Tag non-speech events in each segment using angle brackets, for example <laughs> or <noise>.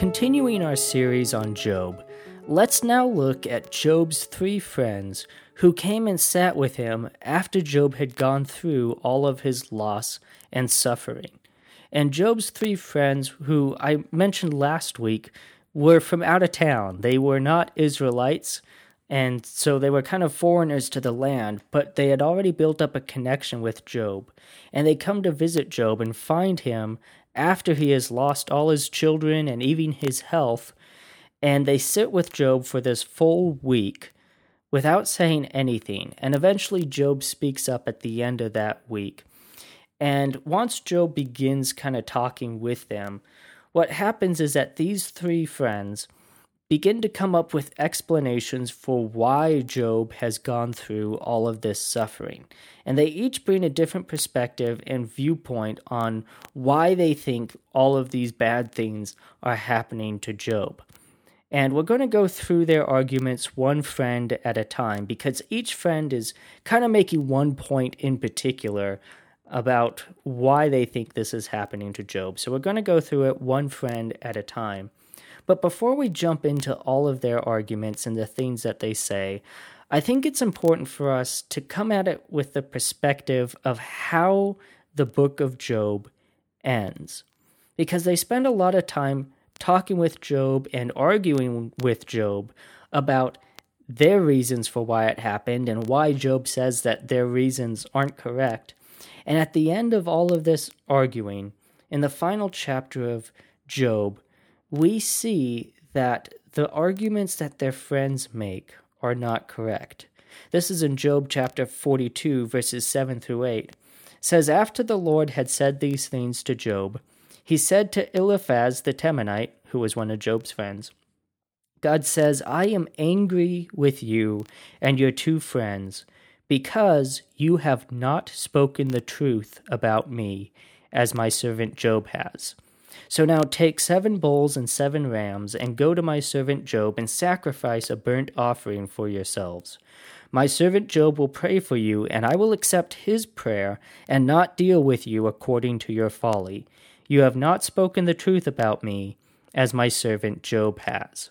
Continuing our series on Job, let's now look at Job's three friends who came and sat with him after Job had gone through all of his loss and suffering. And Job's three friends, who I mentioned last week, were from out of town. They were not Israelites, and so they were kind of foreigners to the land, but they had already built up a connection with Job. And they come to visit Job and find him after he has lost all his children and even his health. And they sit with Job for this full week without saying anything. And eventually, Job speaks up at the end of that week. And once Job begins kind of talking with them, what happens is that these three friends begin to come up with explanations for why Job has gone through all of this suffering. And they each bring a different perspective and viewpoint on why they think all of these bad things are happening to Job. And we're going to go through their arguments one friend at a time because each friend is kind of making one point in particular about why they think this is happening to Job. So we're going to go through it one friend at a time. But before we jump into all of their arguments and the things that they say, I think it's important for us to come at it with the perspective of how the book of Job ends. Because they spend a lot of time talking with Job and arguing with Job about their reasons for why it happened and why Job says that their reasons aren't correct. And at the end of all of this arguing, in the final chapter of Job, we see that the arguments that their friends make are not correct. This is in Job chapter 42, verses 7 through 8. It says, After the Lord had said these things to Job, he said to Eliphaz the Temanite, who was one of Job's friends, God says, I am angry with you and your two friends, because you have not spoken the truth about me, as my servant Job has. So now take seven bulls and seven rams, and go to my servant Job, and sacrifice a burnt offering for yourselves. My servant Job will pray for you, and I will accept his prayer, and not deal with you according to your folly. You have not spoken the truth about me, as my servant Job has.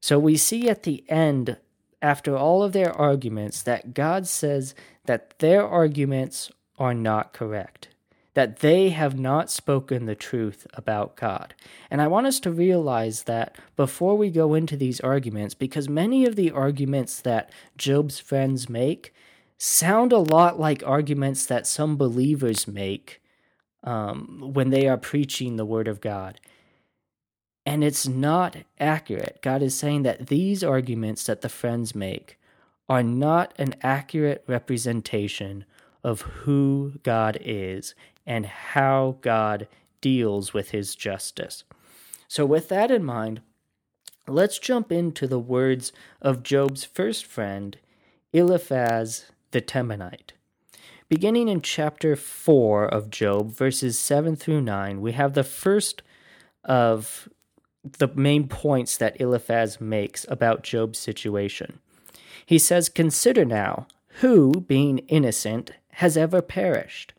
So we see at the end, after all of their arguments, that God says that their arguments are not correct that they have not spoken the truth about God. And I want us to realize that before we go into these arguments, because many of the arguments that Job's friends make sound a lot like arguments that some believers make um, when they are preaching the Word of God. And it's not accurate. God is saying that these arguments that the friends make are not an accurate representation of who God is and how God deals with his justice. So, with that in mind, let's jump into the words of Job's first friend, Eliphaz the Temanite. Beginning in chapter 4 of Job, verses 7 through 9, we have the first of the main points that Eliphaz makes about Job's situation. He says, Consider now, who, being innocent, has ever perished?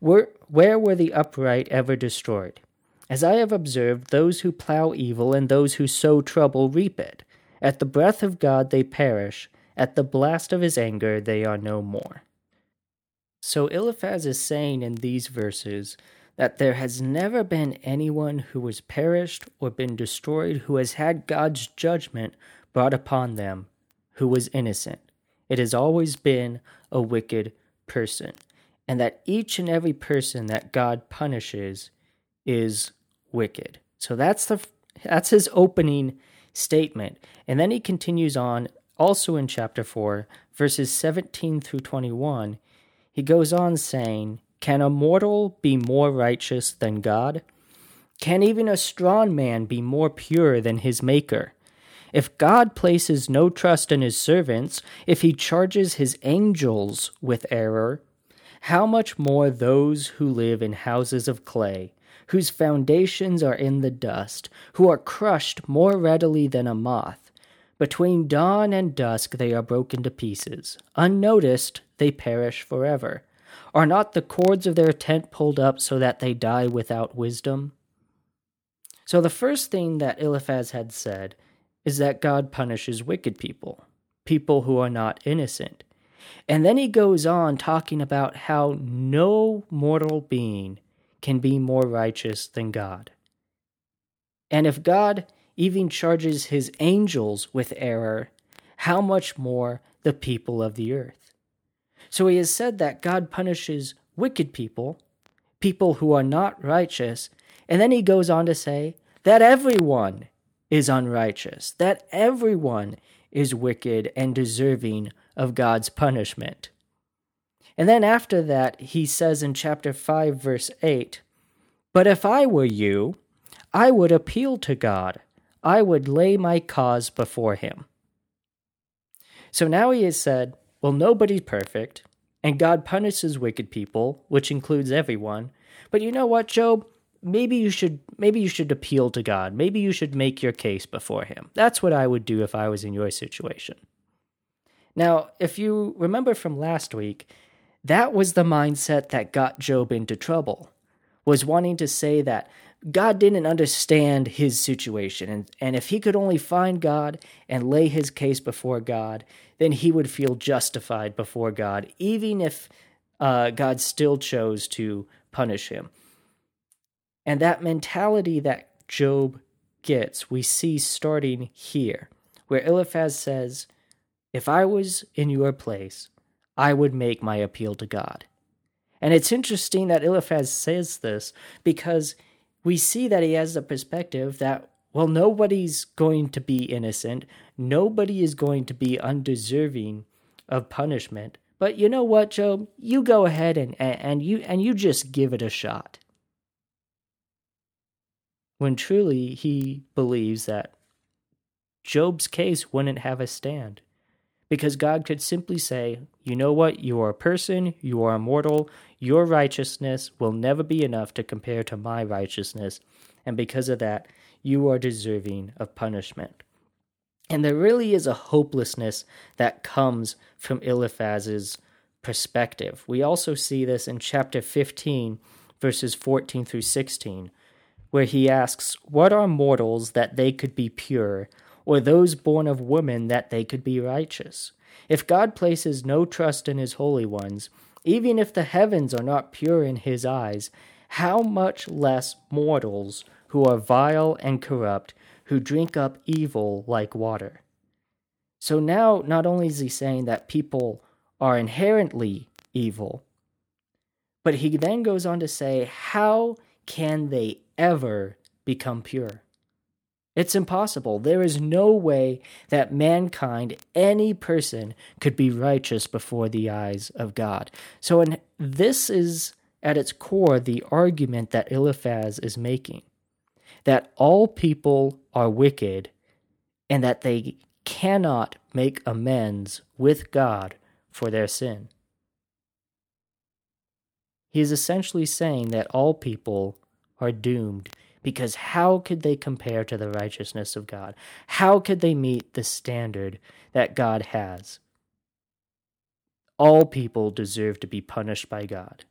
Where, where were the upright ever destroyed? As I have observed, those who plow evil and those who sow trouble reap it. At the breath of God they perish, at the blast of his anger they are no more. So Eliphaz is saying in these verses that there has never been anyone who has perished or been destroyed who has had God's judgment brought upon them who was innocent. It has always been a wicked person and that each and every person that God punishes is wicked. So that's the that's his opening statement. And then he continues on also in chapter 4 verses 17 through 21. He goes on saying, "Can a mortal be more righteous than God? Can even a strong man be more pure than his maker?" If God places no trust in his servants, if he charges his angels with error, how much more those who live in houses of clay, whose foundations are in the dust, who are crushed more readily than a moth. Between dawn and dusk they are broken to pieces. Unnoticed, they perish forever. Are not the cords of their tent pulled up so that they die without wisdom? So the first thing that Eliphaz had said is that God punishes wicked people, people who are not innocent. And then he goes on talking about how no mortal being can be more righteous than God. And if God even charges his angels with error, how much more the people of the earth? So he has said that God punishes wicked people, people who are not righteous, and then he goes on to say that everyone is unrighteous, that everyone is wicked and deserving of God's punishment. And then after that, he says in chapter 5, verse 8, But if I were you, I would appeal to God. I would lay my cause before him. So now he has said, Well, nobody's perfect, and God punishes wicked people, which includes everyone. But you know what, Job? maybe you should maybe you should appeal to God. Maybe you should make your case before him. That's what I would do if I was in your situation. Now, if you remember from last week, that was the mindset that got Job into trouble. Was wanting to say that God didn't understand his situation and and if he could only find God and lay his case before God, then he would feel justified before God even if uh, God still chose to punish him. And that mentality that Job gets, we see starting here, where Eliphaz says, If I was in your place, I would make my appeal to God. And it's interesting that Eliphaz says this because we see that he has the perspective that, well, nobody's going to be innocent, nobody is going to be undeserving of punishment. But you know what, Job? You go ahead and, and you and you just give it a shot when truly he believes that Job's case wouldn't have a stand. Because God could simply say, You know what? You are a person, you are immortal, your righteousness will never be enough to compare to my righteousness, and because of that, you are deserving of punishment. And there really is a hopelessness that comes from Eliphaz's perspective. We also see this in chapter 15, verses 14 through 16, where he asks, What are mortals that they could be pure, or those born of women that they could be righteous? If God places no trust in his holy ones, even if the heavens are not pure in his eyes, how much less mortals who are vile and corrupt, who drink up evil like water? So now, not only is he saying that people are inherently evil, but he then goes on to say, How can they ever become pure. It's impossible. There is no way that mankind, any person, could be righteous before the eyes of God. So, and this is at its core the argument that Eliphaz is making that all people are wicked and that they cannot make amends with God for their sin. He is essentially saying that all people are doomed because how could they compare to the righteousness of God? How could they meet the standard that God has? All people deserve to be punished by God.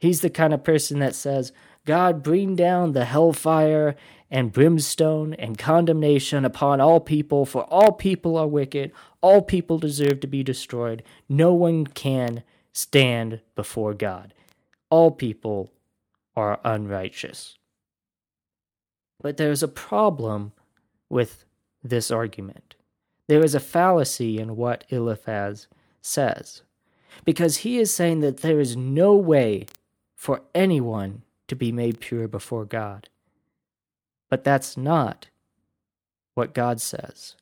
He's the kind of person that says, God, bring down the hellfire and brimstone and condemnation upon all people, for all people are wicked, all people deserve to be destroyed. No one can stand before God. All people are unrighteous. But there is a problem with this argument. There is a fallacy in what Eliphaz says, because he is saying that there is no way for anyone to be made pure before God. But that's not what God says.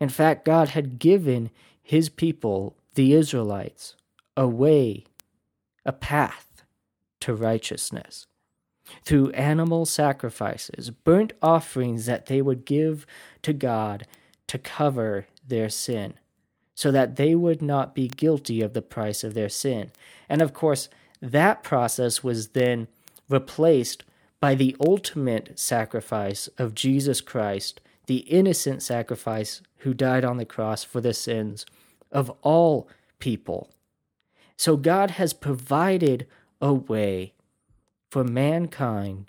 In fact, God had given his people, the Israelites, a way, a path to righteousness through animal sacrifices, burnt offerings that they would give to God to cover their sin, so that they would not be guilty of the price of their sin. And of course, that process was then replaced by the ultimate sacrifice of Jesus Christ, the innocent sacrifice who died on the cross for the sins of all people. So God has provided a way for mankind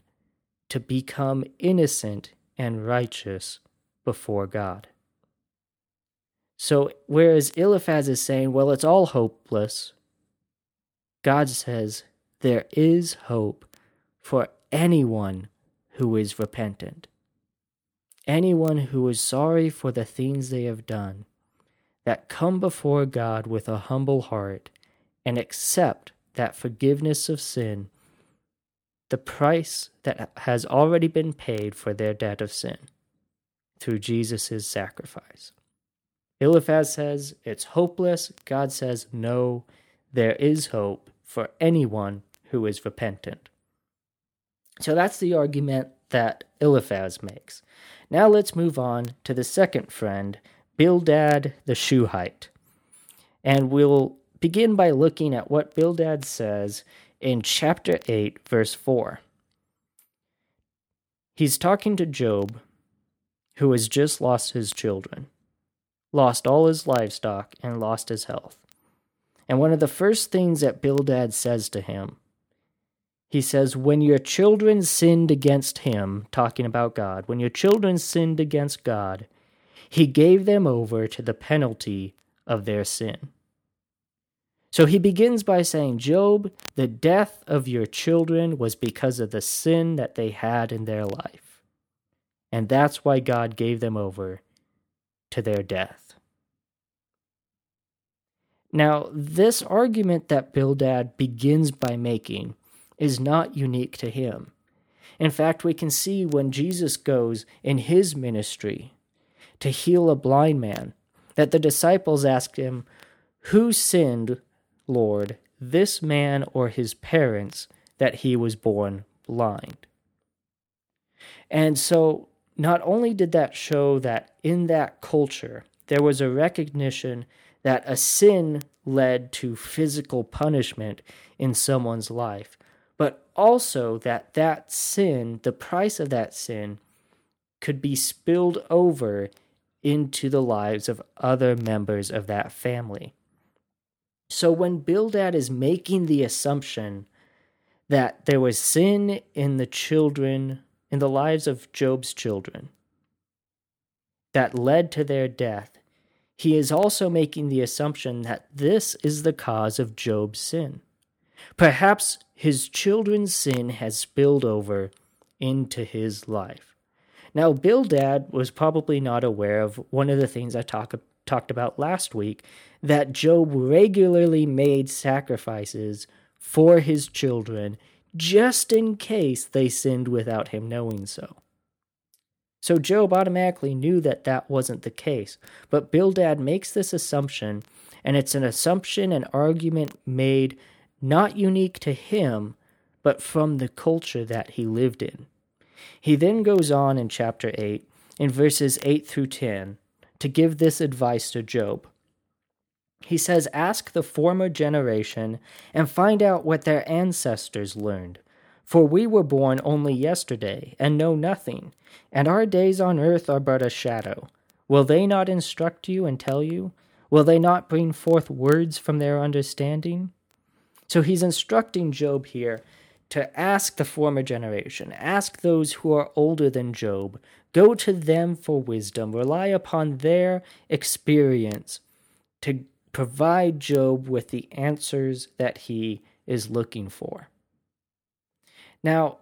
to become innocent and righteous before God. So, whereas Eliphaz is saying, well, it's all hopeless, God says, there is hope for anyone who is repentant, anyone who is sorry for the things they have done, that come before God with a humble heart and accept that forgiveness of sin, the price that has already been paid for their debt of sin through Jesus' sacrifice. Eliphaz says it's hopeless. God says no, there is hope for anyone who is repentant. So that's the argument that Eliphaz makes. Now let's move on to the second friend, Bildad the Shuhite. And we'll begin by looking at what Bildad says in chapter 8, verse 4. He's talking to Job, who has just lost his children, lost all his livestock, and lost his health. And one of the first things that Bildad says to him, he says, When your children sinned against him, talking about God, when your children sinned against God, he gave them over to the penalty of their sin. So he begins by saying, Job, the death of your children was because of the sin that they had in their life. And that's why God gave them over to their death. Now, this argument that Bildad begins by making is not unique to him. In fact, we can see when Jesus goes in his ministry to heal a blind man that the disciples ask him, Who sinned Lord, this man or his parents, that he was born blind. And so, not only did that show that in that culture there was a recognition that a sin led to physical punishment in someone's life, but also that that sin, the price of that sin, could be spilled over into the lives of other members of that family. So when Bildad is making the assumption that there was sin in the children, in the lives of Job's children, that led to their death, he is also making the assumption that this is the cause of Job's sin. Perhaps his children's sin has spilled over into his life. Now, Bildad was probably not aware of one of the things I talk, talked about last week that Job regularly made sacrifices for his children just in case they sinned without him knowing so. So Job automatically knew that that wasn't the case, but Bildad makes this assumption, and it's an assumption and argument made not unique to him, but from the culture that he lived in. He then goes on in chapter 8, in verses 8 through 10, to give this advice to Job. He says, Ask the former generation and find out what their ancestors learned. For we were born only yesterday and know nothing, and our days on earth are but a shadow. Will they not instruct you and tell you? Will they not bring forth words from their understanding? So he's instructing Job here to ask the former generation, ask those who are older than Job, Go to them for wisdom. Rely upon their experience to provide Job with the answers that he is looking for. Now,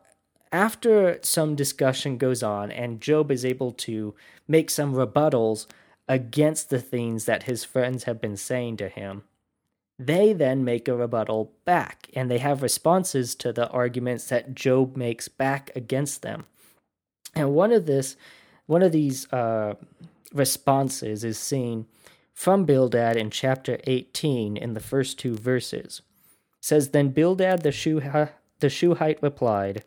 after some discussion goes on and Job is able to make some rebuttals against the things that his friends have been saying to him, they then make a rebuttal back and they have responses to the arguments that Job makes back against them. And one of this, one of these uh, responses is seen from Bildad in chapter 18 in the first two verses. It says, Then Bildad the, Shuha, the Shuhite replied,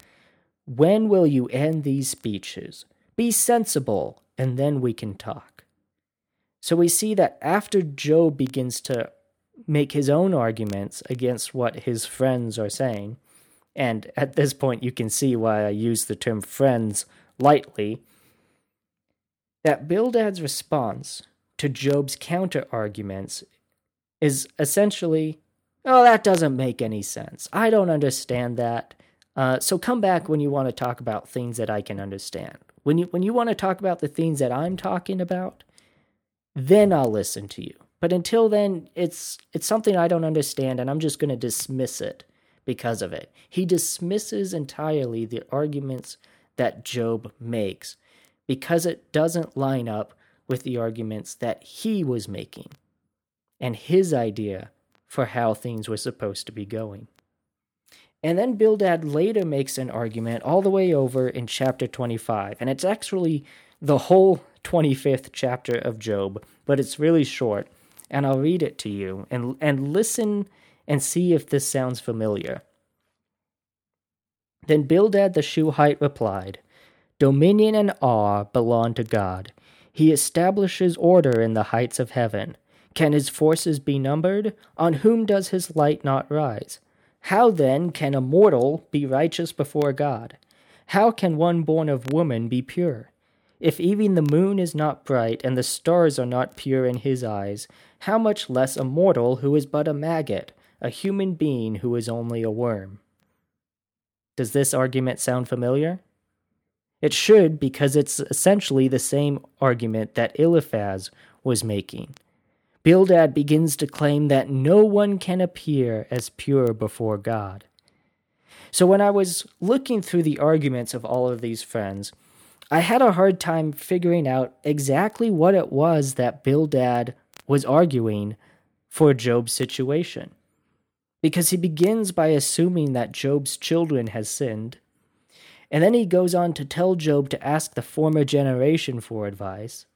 When will you end these speeches? Be sensible, and then we can talk. So we see that after Job begins to make his own arguments against what his friends are saying, and at this point you can see why I use the term friends lightly, that Bildad's response to Job's counter arguments is essentially, oh, that doesn't make any sense. I don't understand that. Uh, so come back when you want to talk about things that I can understand. When you when you want to talk about the things that I'm talking about, then I'll listen to you. But until then, it's it's something I don't understand, and I'm just going to dismiss it because of it. He dismisses entirely the arguments that Job makes because it doesn't line up with the arguments that he was making and his idea for how things were supposed to be going. And then Bildad later makes an argument all the way over in chapter 25, and it's actually the whole 25th chapter of Job, but it's really short, and I'll read it to you and and listen and see if this sounds familiar. Then Bildad the Shuhite replied, Dominion and awe belong to God. He establishes order in the heights of heaven. Can his forces be numbered? On whom does his light not rise? How then can a mortal be righteous before God? How can one born of woman be pure? If even the moon is not bright and the stars are not pure in his eyes, how much less a mortal who is but a maggot, a human being who is only a worm? Does this argument sound familiar? It should, because it's essentially the same argument that Eliphaz was making. Bildad begins to claim that no one can appear as pure before God. So when I was looking through the arguments of all of these friends, I had a hard time figuring out exactly what it was that Bildad was arguing for Job's situation because he begins by assuming that Job's children has sinned. And then he goes on to tell Job to ask the former generation for advice.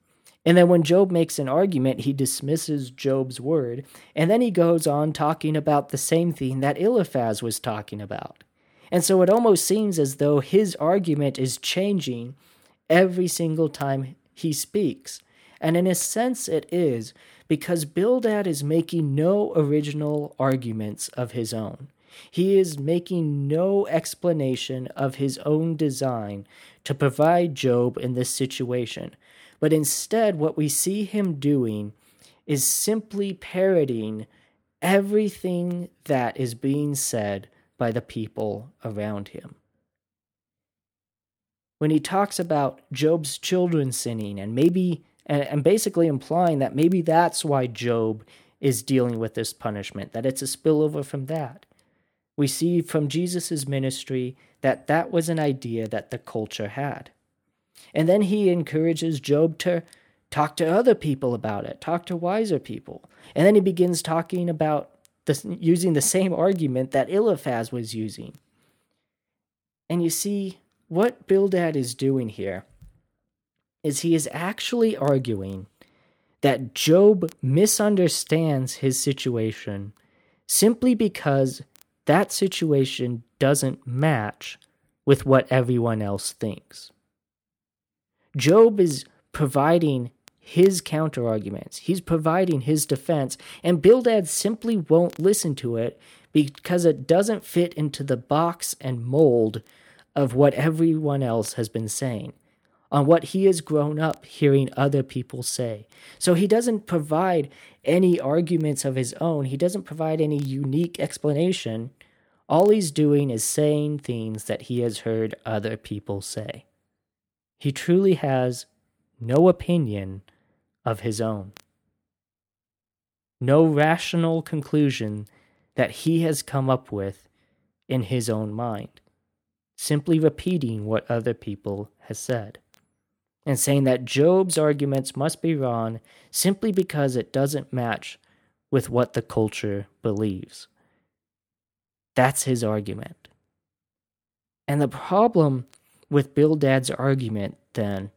And then when Job makes an argument, he dismisses Job's word. And then he goes on talking about the same thing that Eliphaz was talking about. And so it almost seems as though his argument is changing every single time he speaks. And in a sense, it is because Bildad is making no original arguments of his own. He is making no explanation of his own design to provide Job in this situation. But instead, what we see him doing is simply parroting everything that is being said by the people around him. When he talks about Job's children sinning and maybe and, and basically implying that maybe that's why Job is dealing with this punishment, that it's a spillover from that. We see from Jesus' ministry that that was an idea that the culture had. And then he encourages Job to talk to other people about it, talk to wiser people. And then he begins talking about using the same argument that Eliphaz was using. And you see, what Bildad is doing here is he is actually arguing that Job misunderstands his situation simply because that situation doesn't match with what everyone else thinks. Job is providing his counter arguments. He's providing his defense, and Bildad simply won't listen to it because it doesn't fit into the box and mold of what everyone else has been saying on what he has grown up hearing other people say. So he doesn't provide any arguments of his own, he doesn't provide any unique explanation. All he's doing is saying things that he has heard other people say. He truly has no opinion of his own, no rational conclusion that he has come up with in his own mind, simply repeating what other people have said and saying that Job's arguments must be wrong simply because it doesn't match with what the culture believes. That's his argument. And the problem with Bildad's argument, then,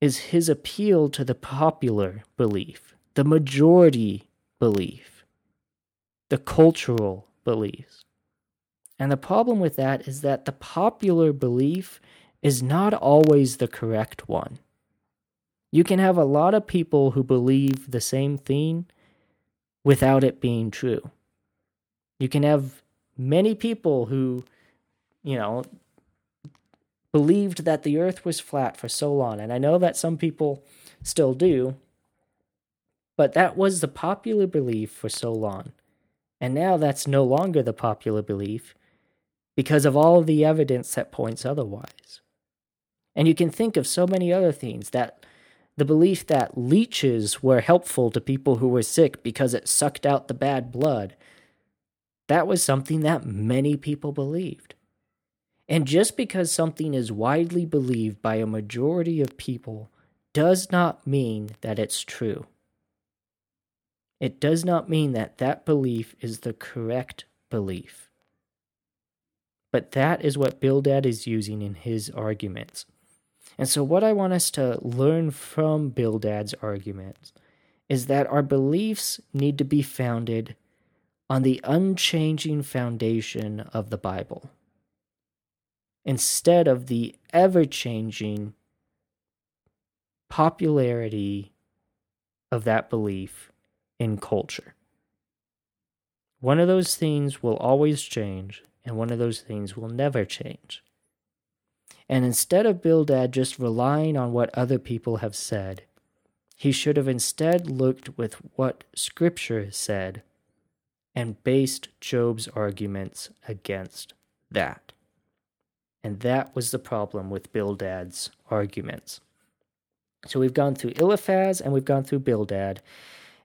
is his appeal to the popular belief, the majority belief, the cultural beliefs. And the problem with that is that the popular belief is not always the correct one. You can have a lot of people who believe the same thing without it being true. You can have many people who, you know, believed that the earth was flat for so long, and I know that some people still do, but that was the popular belief for so long. And now that's no longer the popular belief because of all the evidence that points otherwise. And you can think of so many other things that the belief that leeches were helpful to people who were sick because it sucked out the bad blood. That was something that many people believed. And just because something is widely believed by a majority of people does not mean that it's true. It does not mean that that belief is the correct belief. But that is what Bildad is using in his arguments. And so, what I want us to learn from Bildad's argument is that our beliefs need to be founded on the unchanging foundation of the Bible instead of the ever changing popularity of that belief in culture. One of those things will always change, and one of those things will never change. And instead of Bildad just relying on what other people have said, he should have instead looked with what Scripture said and based Job's arguments against that. And that was the problem with Bildad's arguments. So we've gone through Eliphaz and we've gone through Bildad.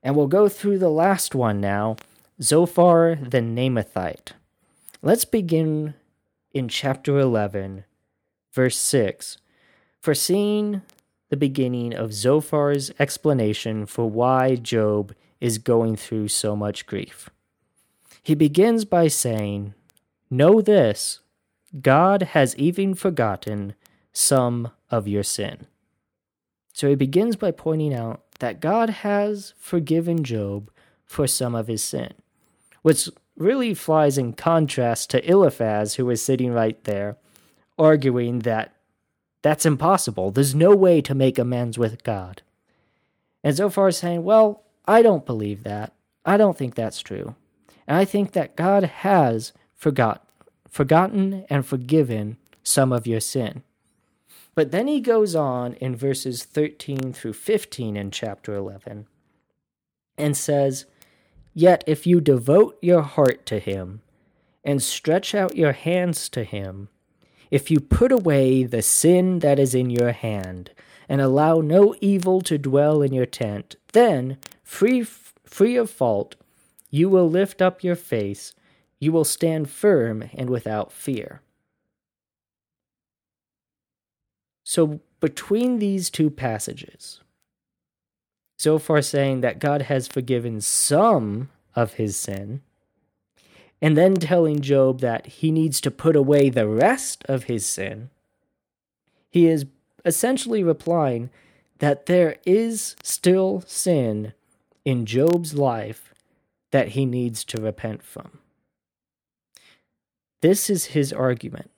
And we'll go through the last one now Zophar the Naamathite. Let's begin in chapter 11, verse 6. For seeing the beginning of Zophar's explanation for why Job is going through so much grief. He begins by saying, Know this, God has even forgotten some of your sin. So he begins by pointing out that God has forgiven Job for some of his sin, which really flies in contrast to Eliphaz, who was sitting right there, arguing that that's impossible. There's no way to make amends with God. And Zophar is saying, Well, I don't believe that. I don't think that's true. And I think that God has forgot, forgotten and forgiven some of your sin. But then he goes on in verses 13 through 15 in chapter 11 and says, Yet if you devote your heart to him and stretch out your hands to him, if you put away the sin that is in your hand and allow no evil to dwell in your tent, then, free, free of fault, you will lift up your face, you will stand firm and without fear. So, between these two passages, Zophar saying that God has forgiven some of his sin, and then telling Job that he needs to put away the rest of his sin, he is essentially replying that there is still sin in Job's life that he needs to repent from. This is his argument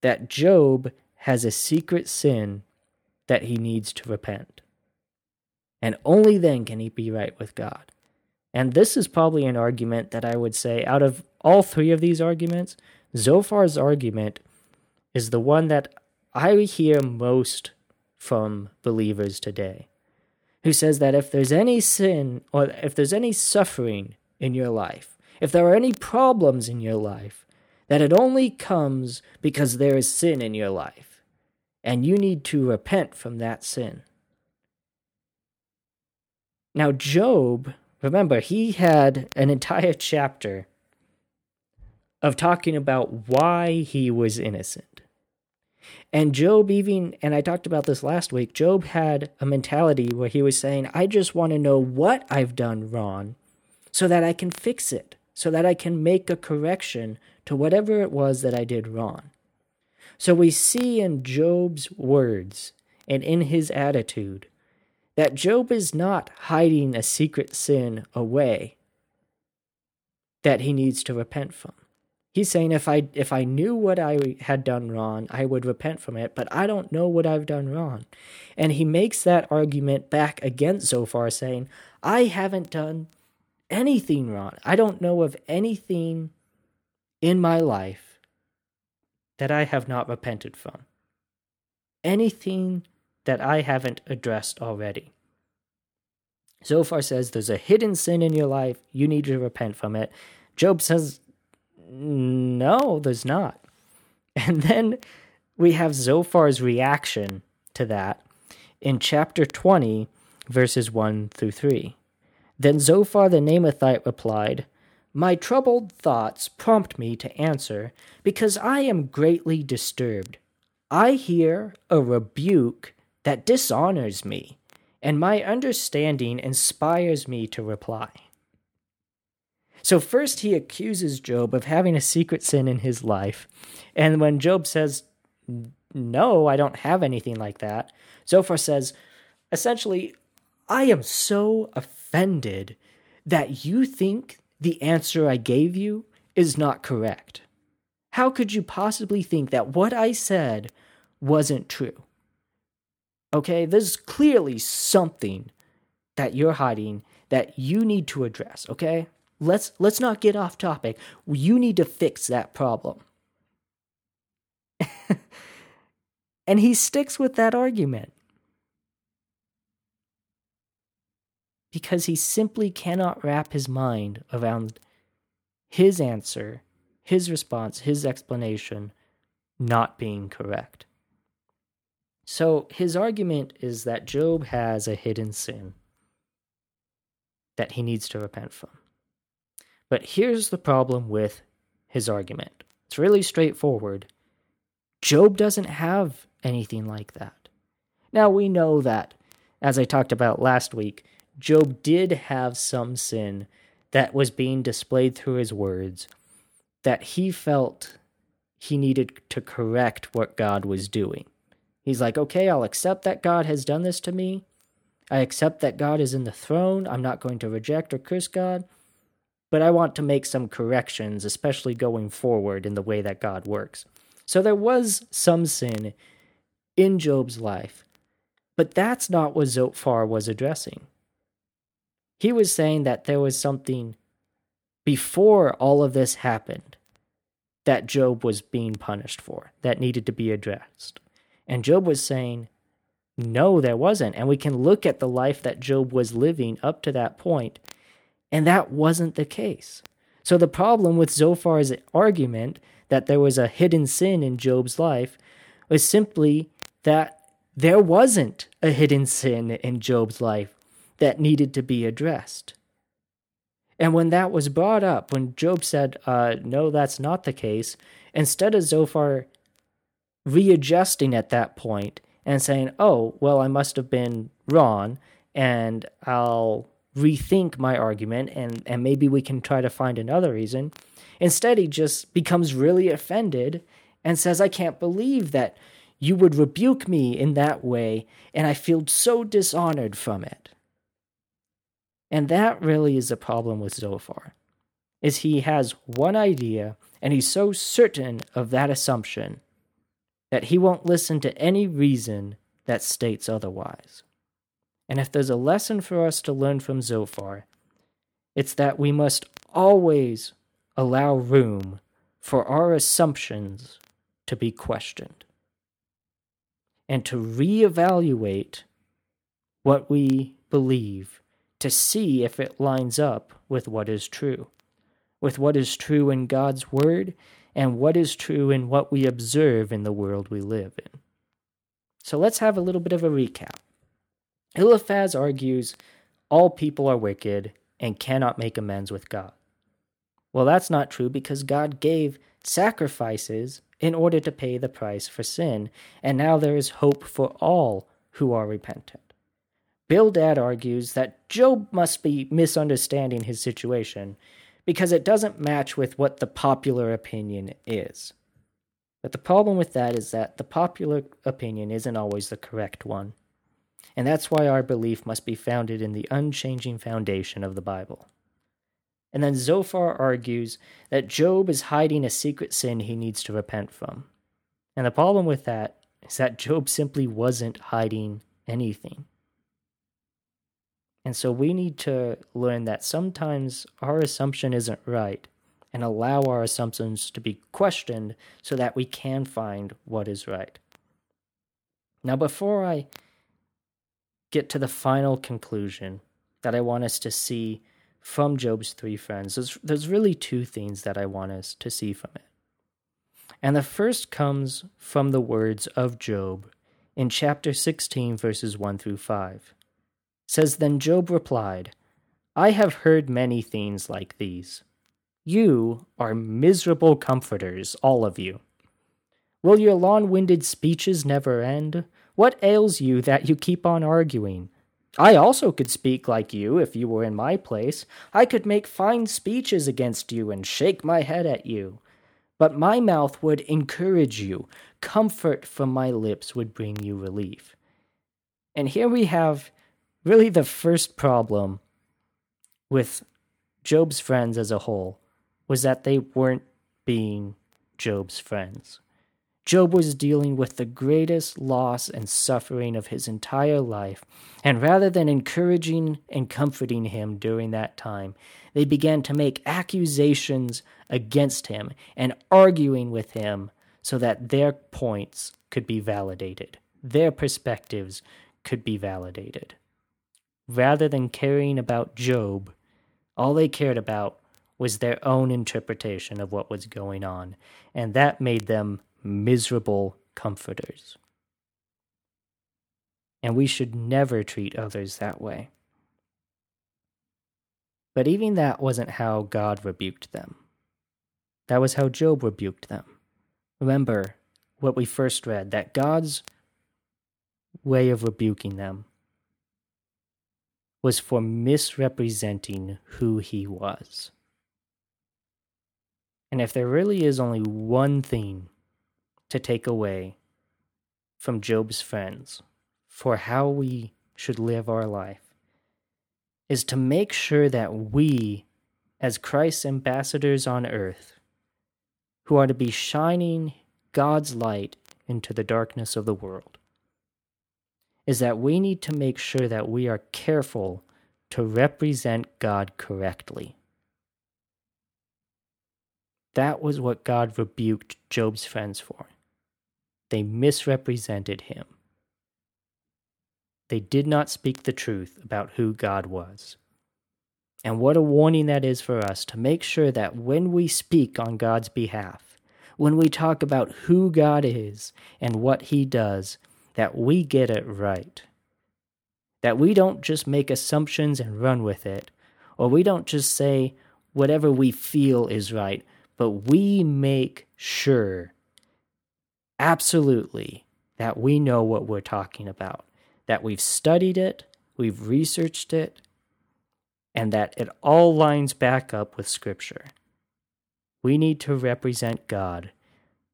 that Job has a secret sin that he needs to repent. And only then can he be right with God. And this is probably an argument that I would say, out of all three of these arguments, Zophar's argument is the one that I hear most from believers today, who says that if there's any sin or if there's any suffering in your life, if there are any problems in your life, that it only comes because there is sin in your life and you need to repent from that sin. Now, Job, remember, he had an entire chapter of talking about why he was innocent. And Job, even, and I talked about this last week, Job had a mentality where he was saying, I just want to know what I've done wrong so that I can fix it, so that I can make a correction to whatever it was that I did wrong. So we see in Job's words and in his attitude that Job is not hiding a secret sin away that he needs to repent from. He's saying if I if I knew what I had done wrong, I would repent from it, but I don't know what I've done wrong. And he makes that argument back against Zophar saying, I haven't done anything wrong. I don't know of anything in my life that I have not repented from, anything that I haven't addressed already. Zophar says there's a hidden sin in your life, you need to repent from it. Job says, No, there's not. <laughs> And then we have Zophar's reaction to that in chapter 20, verses 1 through 3. Then Zophar the Naamathite replied, My troubled thoughts prompt me to answer, because I am greatly disturbed. I hear a rebuke that dishonors me, and my understanding inspires me to reply. So, first, he accuses Job of having a secret sin in his life. And when Job says, No, I don't have anything like that, Zophar says, essentially, I am so offended that you think the answer I gave you is not correct. How could you possibly think that what I said wasn't true? Okay, there's clearly something that you're hiding that you need to address, okay? Let's let's not get off topic. You need to fix that problem. <laughs> and he sticks with that argument. because he simply cannot wrap his mind around his answer, his response, his explanation not being correct. So his argument is that Job has a hidden sin that he needs to repent from. But here's the problem with his argument it's really straightforward. Job doesn't have anything like that. Now we know that, as I talked about last week, Job did have some sin that was being displayed through his words that he felt he needed to correct what God was doing. He's like, okay, I'll accept that God has done this to me. I accept that God is in the throne. I'm not going to reject or curse God, but I want to make some corrections, especially going forward in the way that God works. So there was some sin in Job's life, but that's not what Zophar was addressing. He was saying that there was something before all of this happened that Job was being punished for, that needed to be addressed. And Job was saying, no, there wasn't. And we can look at the life that Job was living up to that point, and that wasn't the case. So the problem with Zophar's argument that there was a hidden sin in Job's life was simply that there wasn't a hidden sin in Job's life that needed to be addressed. And when that was brought up, when Job said, uh, No, that's not the case, instead of Zophar readjusting at that point and saying, Oh, well, I must have been wrong, and I'll rethink my argument, and, and maybe we can try to find another reason. Instead, he just becomes really offended and says, I can't believe that you would rebuke me in that way, and I feel so dishonored from it. And that really is the problem with Zophar. Is he has one idea and he's so certain of that assumption that he won't listen to any reason that states otherwise. And if there's a lesson for us to learn from Zophar, it's that we must always allow room for our assumptions to be questioned and to reevaluate what we believe to see if it lines up with what is true, with what is true in God's Word and what is true in what we observe in the world we live in. So let's have a little bit of a recap. Eliphaz argues all people are wicked and cannot make amends with God. Well, that's not true because God gave sacrifices in order to pay the price for sin, and now there is hope for all who are repentant. Bildad argues that Job must be misunderstanding his situation because it doesn't match with what the popular opinion is. But the problem with that is that the popular opinion isn't always the correct one. And that's why our belief must be founded in the unchanging foundation of the Bible. And then Zophar argues that Job is hiding a secret sin he needs to repent from. And the problem with that is that Job simply wasn't hiding anything. And so we need to learn that sometimes our assumption isn't right and allow our assumptions to be questioned so that we can find what is right. Now, before I get to the final conclusion that I want us to see from Job's three friends, there's, there's really two things that I want us to see from it. And the first comes from the words of Job in chapter 16, verses 1 through 5. Says, Then Job replied, I have heard many things like these. You are miserable comforters, all of you. Will your long winded speeches never end? What ails you that you keep on arguing? I also could speak like you if you were in my place. I could make fine speeches against you and shake my head at you. But my mouth would encourage you, comfort from my lips would bring you relief. And here we have really the first problem with Job's friends as a whole was that they weren't being Job's friends. Job was dealing with the greatest loss and suffering of his entire life, and rather than encouraging and comforting him during that time, they began to make accusations against him and arguing with him so that their points could be validated, their perspectives could be validated. Rather than caring about Job, all they cared about was their own interpretation of what was going on, and that made them miserable comforters. And we should never treat others that way. But even that wasn't how God rebuked them. That was how Job rebuked them. Remember what we first read that God's way of rebuking them was for misrepresenting who he was. And if there really is only one thing to take away from Job's friends for how we should live our life, is to make sure that we, as Christ's ambassadors on earth, who are to be shining God's light into the darkness of the world is that we need to make sure that we are careful to represent God correctly. That was what God rebuked Job's friends for. They misrepresented him. They did not speak the truth about who God was. And what a warning that is for us to make sure that when we speak on God's behalf, when we talk about who God is and what He does, that we get it right. That we don't just make assumptions and run with it, or we don't just say whatever we feel is right, but we make sure, absolutely, that we know what we're talking about, that we've studied it, we've researched it, and that it all lines back up with Scripture. We need to represent God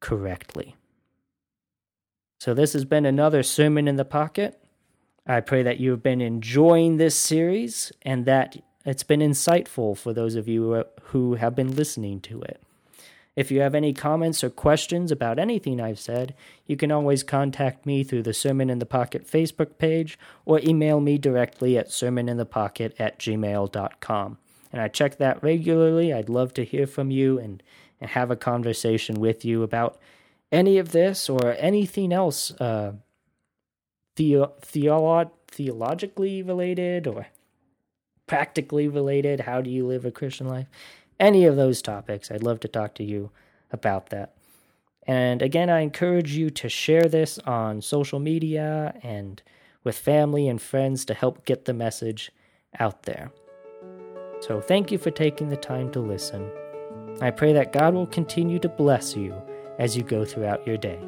correctly. So, this has been another Sermon in the Pocket. I pray that you have been enjoying this series and that it's been insightful for those of you who have been listening to it. If you have any comments or questions about anything I've said, you can always contact me through the Sermon in the Pocket Facebook page or email me directly at sermoninthepocket at gmail.com. And I check that regularly. I'd love to hear from you and, and have a conversation with you about any of this or anything else uh, theo- theolo- theologically related or practically related. How do you live a Christian life? any of those topics, I'd love to talk to you about that. And again, I encourage you to share this on social media and with family and friends to help get the message out there. So, thank you for taking the time to listen. I pray that God will continue to bless you as you go throughout your day.